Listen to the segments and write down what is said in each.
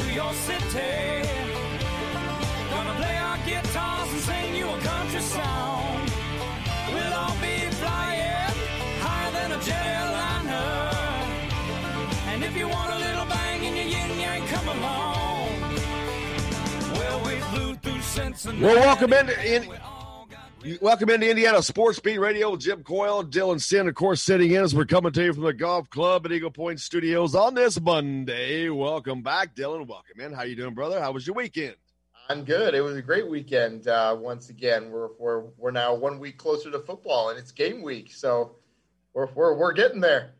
to your city. Gonna play our guitars and sing you a country song. We'll all be flying higher than a. And if you want a little bang in your yin yang, come along. Well, we flew through Cincinnati. Well, welcome in, welcome into Indiana Sports Beat Radio. with Jim Coyle, Dylan Sinn, of course, sitting in as we're coming to you from the Golf Club at Eagle Point Studios on this Monday. Welcome back, Dylan. Welcome in. How you doing, brother? How was your weekend? I'm good. It was a great weekend. Uh, once again, we're, we're we're now one week closer to football, and it's game week, so we're we're, we're getting there.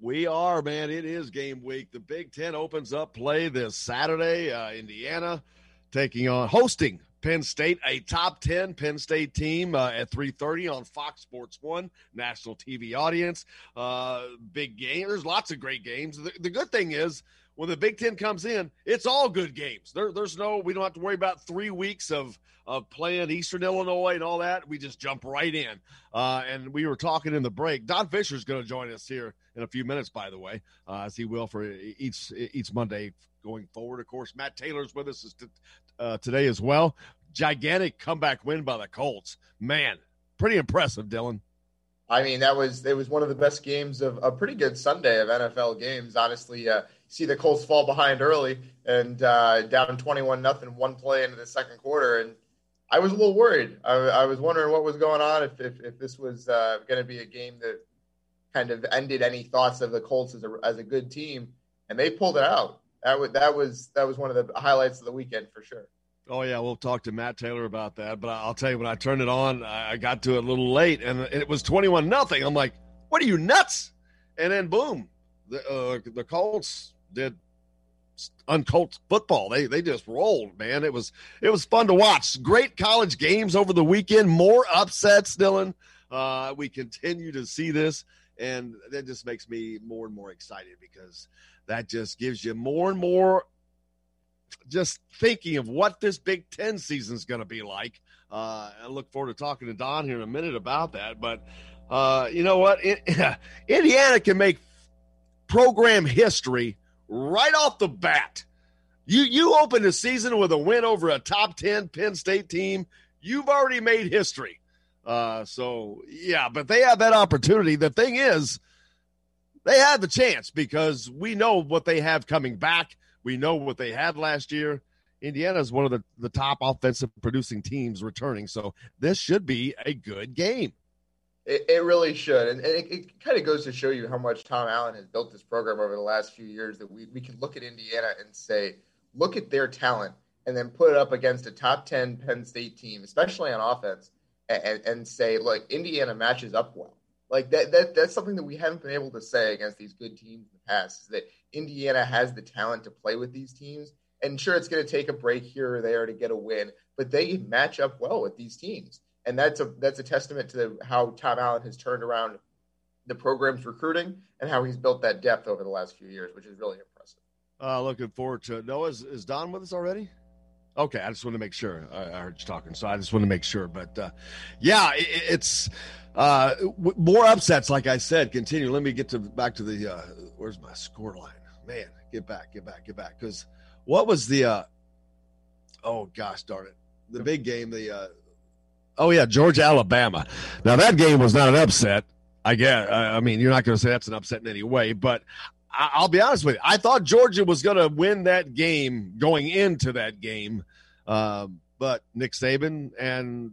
We are, man. It is game week. The Big Ten opens up play this Saturday. Uh, Indiana taking on hosting Penn State, a top 10 Penn State team uh, at 3.30 on Fox Sports 1, national TV audience. Uh, big game. There's lots of great games. The, the, good thing is when the Big Ten comes in, it's all good games. There, there's no, we don't have to worry about three weeks of, of playing Eastern Illinois and all that. We just jump right in. Uh, and we were talking in the break. Don Fisher's going to join us here in a few minutes, by the way, uh, as he will for each, each Monday going forward. Of course, Matt Taylor's with us uh, today as well. Gigantic comeback win by the Colts. Man, pretty impressive, Dylan. I mean, that was it was one of the best games of a pretty good Sunday of NFL games. Honestly, uh, see the Colts fall behind early and uh, down twenty-one nothing, one play into the second quarter, and I was a little worried. I, I was wondering what was going on if if, if this was uh, going to be a game that kind of ended any thoughts of the Colts as a as a good team, and they pulled it out. That was that was that was one of the highlights of the weekend for sure. Oh yeah, we'll talk to Matt Taylor about that. But I'll tell you, when I turned it on, I got to it a little late, and it was twenty-one nothing. I'm like, "What are you nuts?" And then boom, the uh, the Colts did uncolt football. They they just rolled, man. It was it was fun to watch. Great college games over the weekend. More upsets, Dylan. Uh, we continue to see this, and that just makes me more and more excited because that just gives you more and more just thinking of what this Big Ten season is going to be like. Uh, I look forward to talking to Don here in a minute about that. But uh, you know what? Indiana can make program history right off the bat. You you open the season with a win over a top ten Penn State team. You've already made history. Uh, so yeah, but they have that opportunity. The thing is, they had the chance because we know what they have coming back we know what they had last year. Indiana is one of the, the top offensive producing teams returning. So this should be a good game. It, it really should. And, it, it kind of goes to show you how much Tom Allen has built this program over the last few years that we, we can look at Indiana and say, look at their talent and then put it up against a top 10 Penn State team, especially on offense, and, and say, look, Indiana matches up well. Like that, that that's something that we haven't been able to say against these good teams in the past. Is that Indiana has the talent to play with these teams, and sure, it's going to take a break here or there to get a win, but they match up well with these teams, and that's a that's a testament to how Tom Allen has turned around the program's recruiting and how he's built that depth over the last few years, which is really impressive. Uh, looking forward to it. Noah, is, is Don with us already? Okay, I just want to make sure. I, I, heard you talking, so I just want to make sure. But uh, yeah, it, it's uh, w- more upsets, like I said. Continue. Let me get to back to the. Uh, where's my score line? Man, get back, get back, get back. Because what was the? Uh, oh gosh, darn it! The big game. The. Uh, oh yeah, Georgia Alabama. Now that game was not an upset. I guess. I mean, you're not going to say that's an upset in any way, but I'll be honest with you. I thought Georgia was going to win that game going into that game, um, but Nick Saban and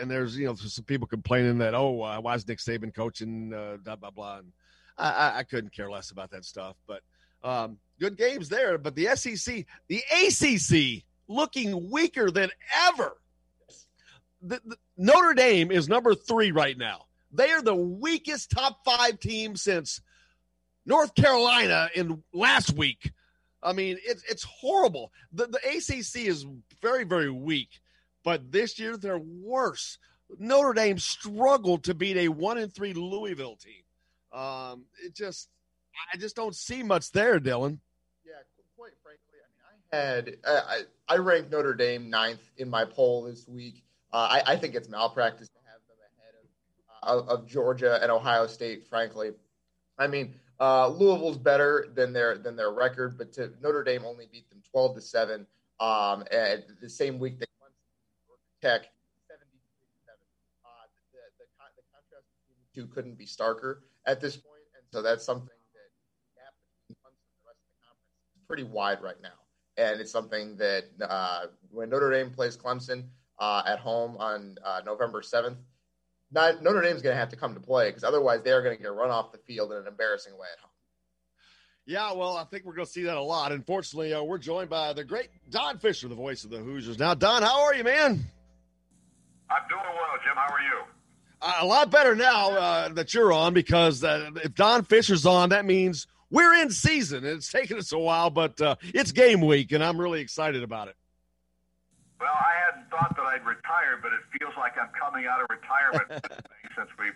and there's you know some people complaining that oh uh, why is Nick Saban coaching uh, blah blah blah. And I, I couldn't care less about that stuff, but um, good games there. But the SEC, the ACC looking weaker than ever. The, the, Notre Dame is number three right now. They are the weakest top five team since North Carolina in last week. I mean, it's it's horrible. The the ACC is very very weak, but this year they're worse. Notre Dame struggled to beat a one and three Louisville team. Um, it just, I just don't see much there, Dylan. Yeah, quite frankly, I mean, I had I, I ranked Notre Dame ninth in my poll this week. Uh, I, I think it's malpractice to have them ahead of, uh, of Georgia and Ohio State. Frankly, I mean, uh, Louisville's better than their than their record, but to Notre Dame only beat them twelve to seven. Um, and the same week that Clemson Tech seventy seven. Uh, the, the, the contrast between the two couldn't be starker at this point, and so that's something that gap between and the rest of the conference is pretty wide right now, and it's something that uh, when Notre Dame plays Clemson uh, at home on uh, November seventh not, Notre Dame's going to have to come to play because otherwise they are going to get run off the field in an embarrassing way at home. Yeah, well, I think we're going to see that a lot. Unfortunately, uh, we're joined by the great Don Fisher, the voice of the Hoosiers. Now, Don, how are you, man? I'm doing well, Jim. How are you? Uh, a lot better now uh, that you're on because uh, if Don Fisher's on, that means we're in season. It's taken us a while, but uh, it's game week, and I'm really excited about it. Well, I hadn't thought that I'd retire, but it feels like I'm coming out of retirement since we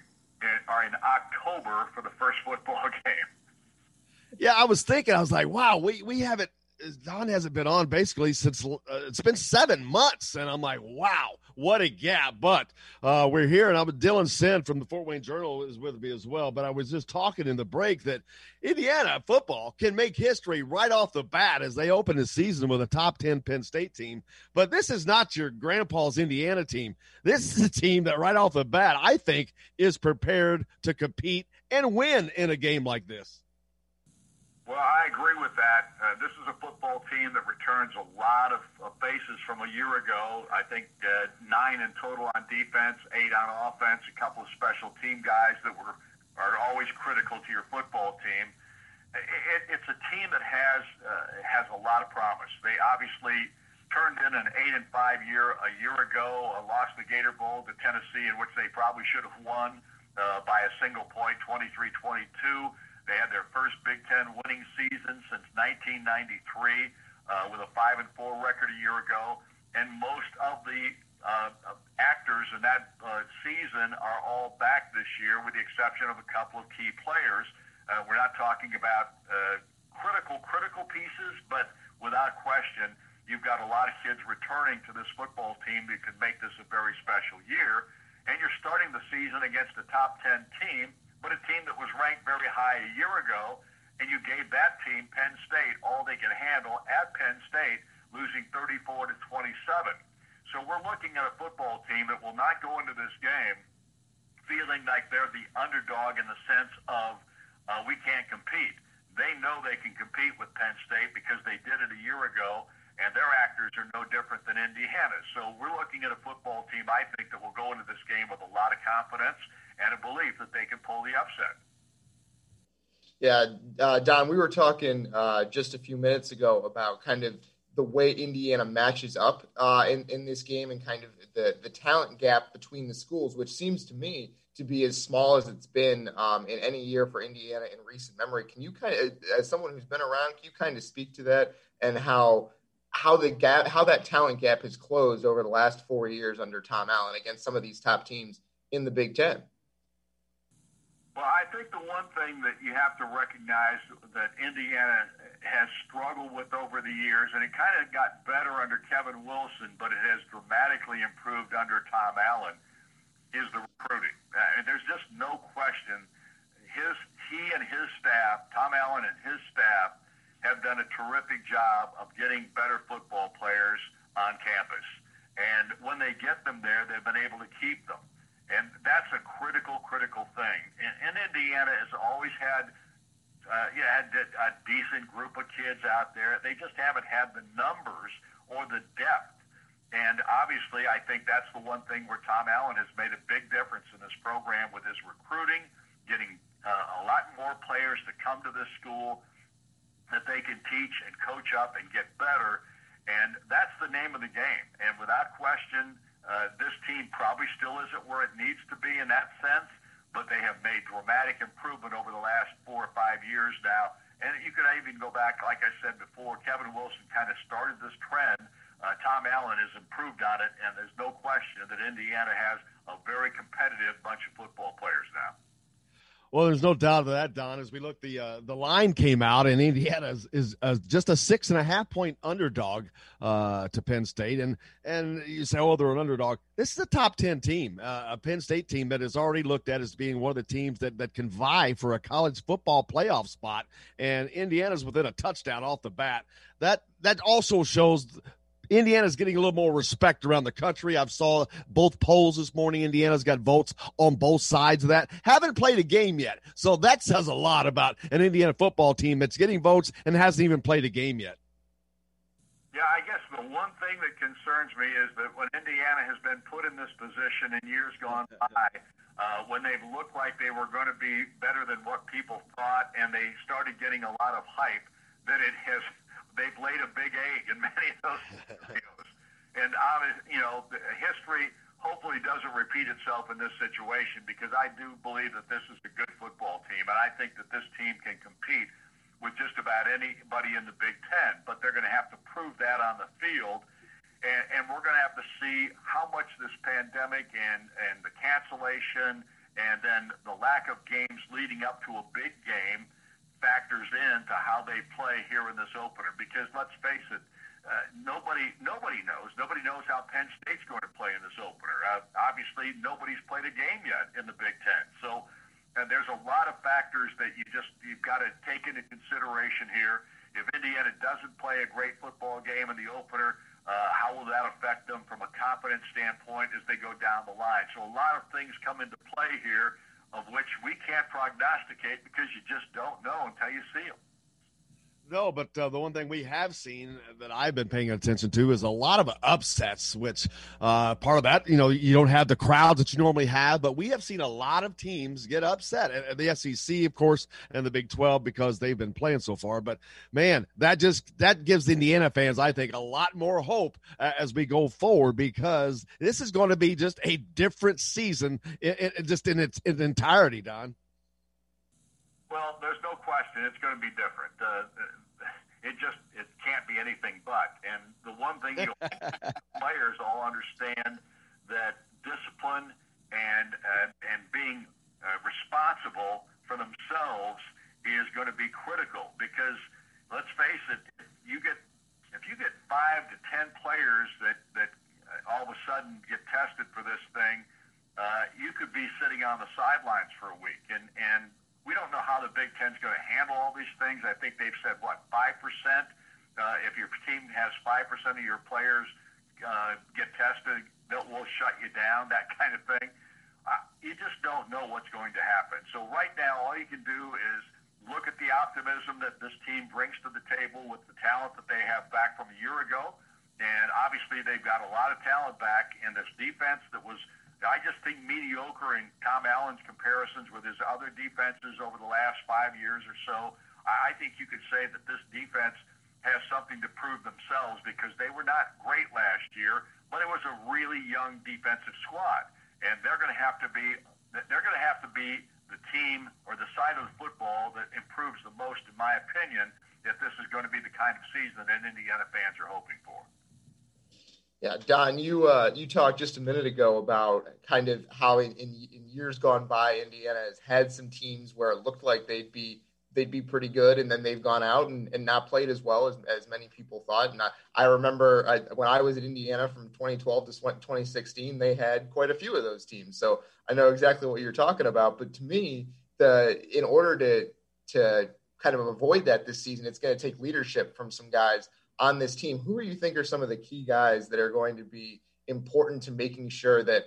are in October for the first football game. Yeah, I was thinking, I was like, wow, we, we haven't Don hasn't been on basically since uh, it's been seven months, and I'm like, wow, what a gap. But uh, we're here, and I'm Dylan Sinn from the Fort Wayne Journal is with me as well. But I was just talking in the break that Indiana football can make history right off the bat as they open the season with a top ten Penn State team. But this is not your grandpa's Indiana team. This is a team that right off the bat I think is prepared to compete and win in a game like this. Well, I agree with that. Uh, this is a football team that returns a lot of, bases from a year ago. I think uh, nine in total on defense, eight on offense, a couple of special team guys that were are always critical to your football team. It, it's a team that has uh, has a lot of promise. They obviously turned in an eight and five year a year ago, uh, lost the Gator Bowl to Tennessee, in which they probably should have won uh, by a single point, 23-22. They had their first Big Ten winning season since 1993 uh, with a five and four record a year ago, and most of the uh, actors in that uh, season are all back this year, with the exception of a couple of key players. Uh, we're not talking about uh, critical critical pieces, but without question, you've got a lot of kids returning to this football team that could make this a very special year. And you're starting the season against a top 10 team but a team that was ranked very high a year ago, and you gave that team, Penn State, all they could handle at Penn State, losing 34 to 27. So we're looking at a football team that will not go into this game feeling like they're the underdog in the sense of uh, we can't compete. They know they can compete with Penn State because they did it a year ago, and their actors are no different than Indiana. So we're looking at a football team, I think, that will go into this game with a lot of confidence and a belief that they can pull the upset. Yeah, uh, Don, we were talking uh, just a few minutes ago about kind of the way Indiana matches up uh, in, in this game and kind of the, the talent gap between the schools, which seems to me to be as small as it's been um, in any year for Indiana in recent memory. Can you kind of, as someone who's been around, can you kind of speak to that and how how the gap, how that talent gap has closed over the last four years under Tom Allen against some of these top teams in the Big Ten? Well, I think the one thing that you have to recognize that Indiana has struggled with over the years, and it kind of got better under Kevin Wilson, but it has dramatically improved under Tom Allen, is the recruiting. Uh, and there's just no question. His he and his staff, Tom Allen and his staff, have done a terrific job of getting better football players on campus. And when they get them there, they've been able to keep them. And that's a critical, critical thing. And, and Indiana has always had, uh, yeah, had a decent group of kids out there. They just haven't had the numbers or the depth. And obviously, I think that's the one thing where Tom Allen has made a big difference in this program with his recruiting, getting uh, a lot more players to come to this school that they can teach and coach up and get better. And that's the name of the game. And without question, uh, this team probably still isn't where it needs to be in that sense, but they have made dramatic improvement over the last four or five years now. And you could even go back, like I said before, Kevin Wilson kind of started this trend. Uh, Tom Allen has improved on it, and there's no question that Indiana has a very competitive bunch of football players now. Well, there's no doubt of that, Don. As we look, the uh, the line came out, and Indiana is, is uh, just a six and a half point underdog uh, to Penn State, and and you say, oh, they're an underdog. This is a top ten team, uh, a Penn State team that is already looked at as being one of the teams that that can vie for a college football playoff spot, and Indiana's within a touchdown off the bat. That that also shows Indiana's getting a little more respect around the country. I've saw both polls this morning. Indiana's got votes on both sides of that. Haven't played a game yet. So that says a lot about an Indiana football team that's getting votes and hasn't even played a game yet. Yeah, I guess the one thing that concerns me is that when Indiana has been put in this position in years gone by, uh, when they've looked like they were going to be better than what people thought and they started getting a lot of hype, that it has they've laid a big egg in many of those scenarios. and obviously, you know, history hopefully doesn't repeat itself in this situation because I do believe that this is a good football team, and I think that this team can compete with just about anybody in the Big Ten. But they're going to have to prove that on the field. And, and we're going to have to see how much this pandemic and, and the cancellation and then the lack of games leading up to a big game – factors into how they play here in this opener. Because let's face it, uh, nobody nobody knows. Nobody knows how Penn State's going to play in this opener. Uh, obviously, nobody's played a game yet in the Big Ten. So uh, there's a lot of factors that you just you've got to take into consideration here. If Indiana doesn't play a great football game in the opener, uh, how will that affect them from a confidence standpoint as they go down the line? So a lot of things come into play here of which we can't prognosticate because you just don't know until you see them. No, but uh, the one thing we have seen that I've been paying attention to is a lot of upsets, which uh, part of that, you know, you don't have the crowds that you normally have, but we have seen a lot of teams get upset. And the SEC, of course, and the Big 12 because they've been playing so far. But man, that just that gives Indiana fans, I think, a lot more hope uh, as we go forward because this is going to be just a different season, just in its in entirety, Don. Well, there's no question it's going to be different. Uh, it just it can't be anything but. And the one thing you players all understand that discipline and uh, and being uh, responsible for themselves is going to be critical because let's face it, you get if you get five to ten players that that uh, all of a sudden get tested for this thing, uh, you could be sitting on the sidelines for a week and and we don't know how the Big Ten's going to handle all these things. I think they've said what five percent. Uh, if your team has five percent of your players uh, get tested, they'll will shut you down. That kind of thing. Uh, you just don't know what's going to happen. So right now, all you can do is look at the optimism that this team brings to the table with the talent that they have back from a year ago. And obviously, they've got a lot of talent back in this defense that was I just think mediocre in Tom Allen's comparisons with his other defenses over the last five years or so. I think you could say that this defense has something to prove themselves because they were not great last year, but it was a really young defensive squad, and they're going to have to be they're going to have to be the team or the side of the football that improves the most, in my opinion, if this is going to be the kind of season that Indiana fans are hoping for. Yeah, Don, you uh, you talked just a minute ago about kind of how in, in, in, years gone by, Indiana has had some teams where it looked like they'd be they'd be pretty good, and then they've gone out and, and not played as well as, as many people thought. And I, I remember I, when I was at Indiana from 2012 to 2016, they had quite a few of those teams. So I know exactly what you're talking about. But to me, the in order to to kind of avoid that this season, it's going to take leadership from some guys on this team, who do you think are some of the key guys that are going to be important to making sure that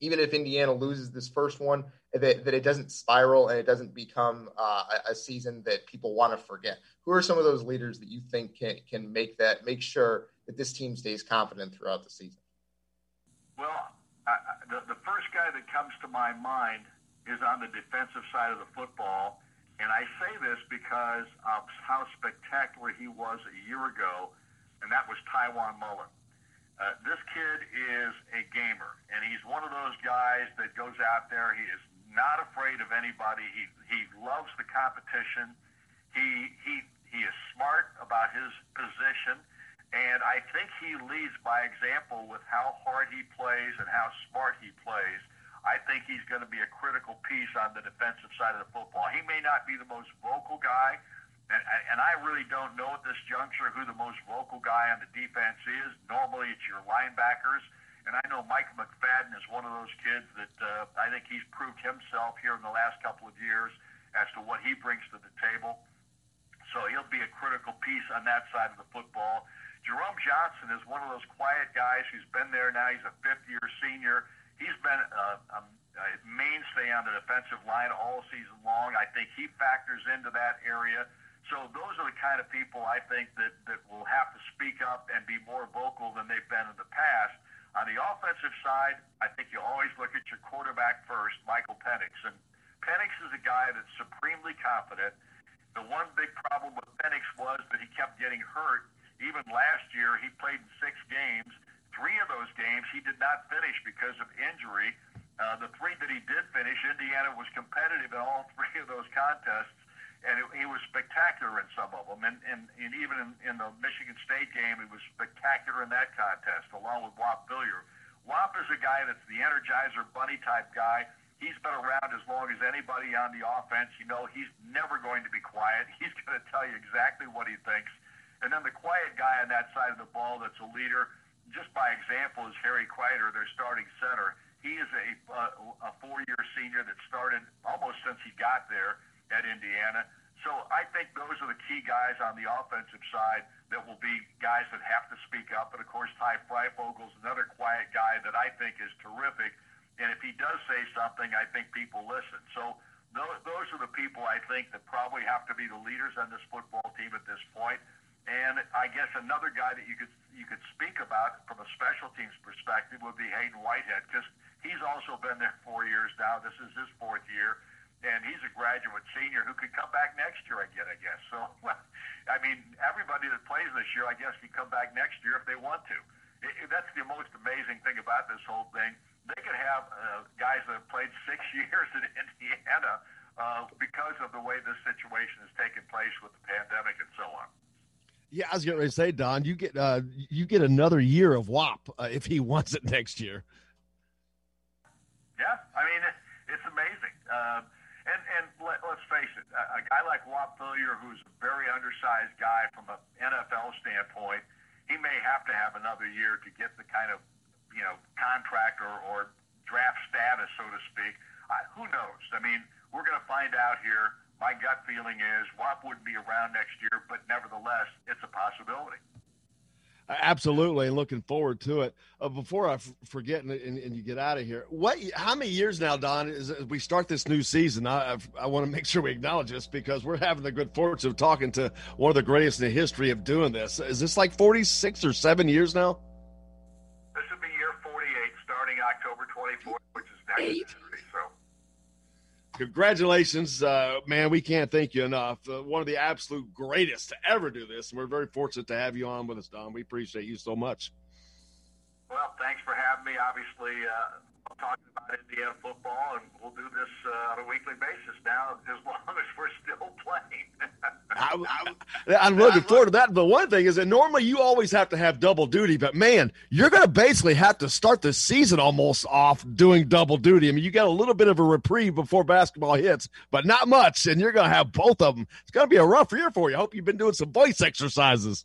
even if Indiana loses this first one, that, that it doesn't spiral and it doesn't become uh, a season that people want to forget? Who are some of those leaders that you think can, can make that, make sure that this team stays confident throughout the season? Well, I, the, the first guy that comes to my mind is on the defensive side of the football, and I say this because of how spectacular he was a year ago and that was Tiawan Mullen. Uh, this kid is a gamer, and he's one of those guys that goes out there. He is not afraid of anybody. He he loves the competition. He he he is smart about his position, and I think he leads by example with how hard he plays and how smart he plays. I think he's going to be a critical piece on the defensive side of the football. He may not be the most vocal guy, and, and I really don't know at this juncture who the most vocal guy on the defense is. Normally, it's your linebackers. And I know Mike McFadden is one of those kids that uh, I think he's proved himself here in the last couple of years as to what he brings to the table. So he'll be a critical piece on that side of the football. Jerome Johnson is one of those quiet guys who's been there now. He's a fifth year senior. He's been a, a, a mainstay on the defensive line all season long. I think he factors into that area. So those are the kind of people I think that, that will have to speak up and be more vocal than they've been in the past. On the offensive side, I think you always look at your quarterback first, Michael Penix. And Penix is a guy that's supremely confident. The one big problem with Penix was that he kept getting hurt. Even last year, he played in six games. Three of those games he did not finish because of injury. Uh, the three that he did finish, Indiana was competitive in all three of those contests and it, he was spectacular in some of them. And, and, and even in, in the Michigan State game, he was spectacular in that contest, along with Whop Philyor. Whop is a guy that's the energizer bunny type guy. He's been around as long as anybody on the offense. You know, he's never going to be quiet. He's going to tell you exactly what he thinks. And then the quiet guy on that side of the ball that's a leader, just by example, is Harry Crider, their starting center. He is a, uh, a four-year senior that started almost since he got there at Indiana. So I think those are the key guys on the offensive side that will be guys that have to speak up. And of course, Ty Fryfogle's another quiet guy that I think is terrific. And if he does say something, I think people listen. So those, those are the people I think that probably have to be the leaders on this football team at this point. And I guess another guy that you could you could speak about from a special teams perspective would be Haydon Whitehead because he's also been there four years now. This is his fourth year and he's a graduate senior who could come back next year again, I guess. So, I mean, everybody that plays this year, I guess, can come back next year if they want to. It, it, that's the most amazing thing about this whole thing. They could have uh, guys that have played six years in Indiana uh, because of the way this situation has taken place with the pandemic and so on. Yeah, I was getting ready to say, Don, you get uh, you get another year of Whop uh, if he wants it next year. Yeah, I mean, it, it's amazing. Uh, and and let, let's face it, a, guy like Whop Philyor, who's a very undersized guy from an NFL standpoint, he may have to have another year to get the kind of you know contract or, or draft status, so to speak. Uh, who knows? I mean, we're going to find out here. My gut feeling is Whop wouldn't be around next year, but nevertheless, it's a possibility. Absolutely, and looking forward to it. Uh, before I f- forget and, and, and, you get out of here, what? How many years now, Don? Is as we start this new season? I I've, i want to make sure we acknowledge this because we're having the good fortune of talking to one of the greatest in the history of doing this. Is this like forty six or seven years now? This will be year forty eight, starting October twenty fourth, which is next. Eight congratulations, uh, man. We can't thank you enough. Uh, one of the absolute greatest to ever do this. And we're very fortunate to have you on with us, Don. We appreciate you so much. Well, thanks for having me. Obviously, uh, talking about Indiana football, and we'll do this uh, on a weekly basis now as long as we're still playing. I, am looking forward to that. But one thing is that normally you always have to have double duty, but man, you're going to basically have to start the season almost off doing double duty. I mean, you got a little bit of a reprieve before basketball hits, but not much, and you're going to have both of them. It's going to be a rough year for you. I hope you've been doing some voice exercises.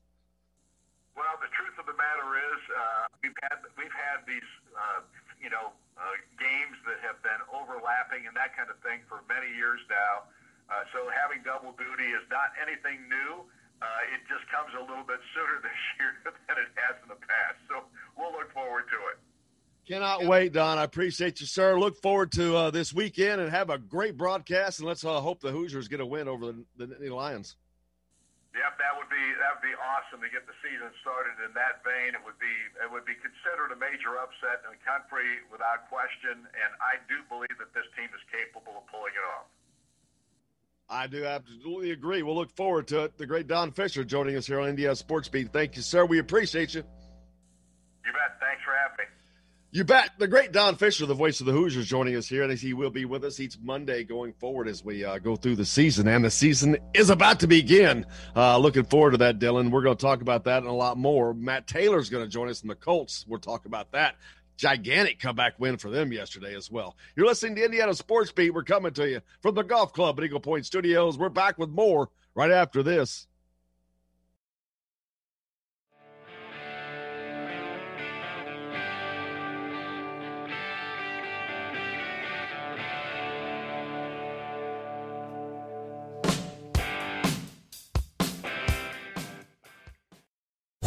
Well, the truth of the matter is, uh, we've had we've had these, uh, you know, uh, games that have been overlapping and that kind of thing for many years now. Uh, so having double duty is not anything new. Uh, it just comes a little bit sooner this year than it has in the past. So we'll look forward to it. Cannot wait, Don. I appreciate you, sir. Look forward to uh, this weekend and have a great broadcast. And let's uh, hope the Hoosiers get a win over the, the, the Lions. Yep, that would be that would be awesome to get the season started in that vein. It would be it would be considered a major upset in the country without question, and I do believe that this team is capable of pulling it off. I do absolutely agree. We'll look forward to it. The great Don Fisher joining us here on Indiana Sports Beat. Thank you, sir. We appreciate you. You bet. Thanks for having me. You bet. The great Don Fisher, the voice of the Hoosiers, joining us here, and he will be with us each Monday going forward as we uh, go through the season. And the season is about to begin. Uh, looking forward to that, Dylan. We're going to talk about that and a lot more. Matt Taylor's going to join us in the Colts. We'll talk about that. Gigantic comeback win for them yesterday as well. You're listening to Indiana Sports Beat. We're coming to you from the Golf Club at Eagle Point Studios. We're back with more right after this.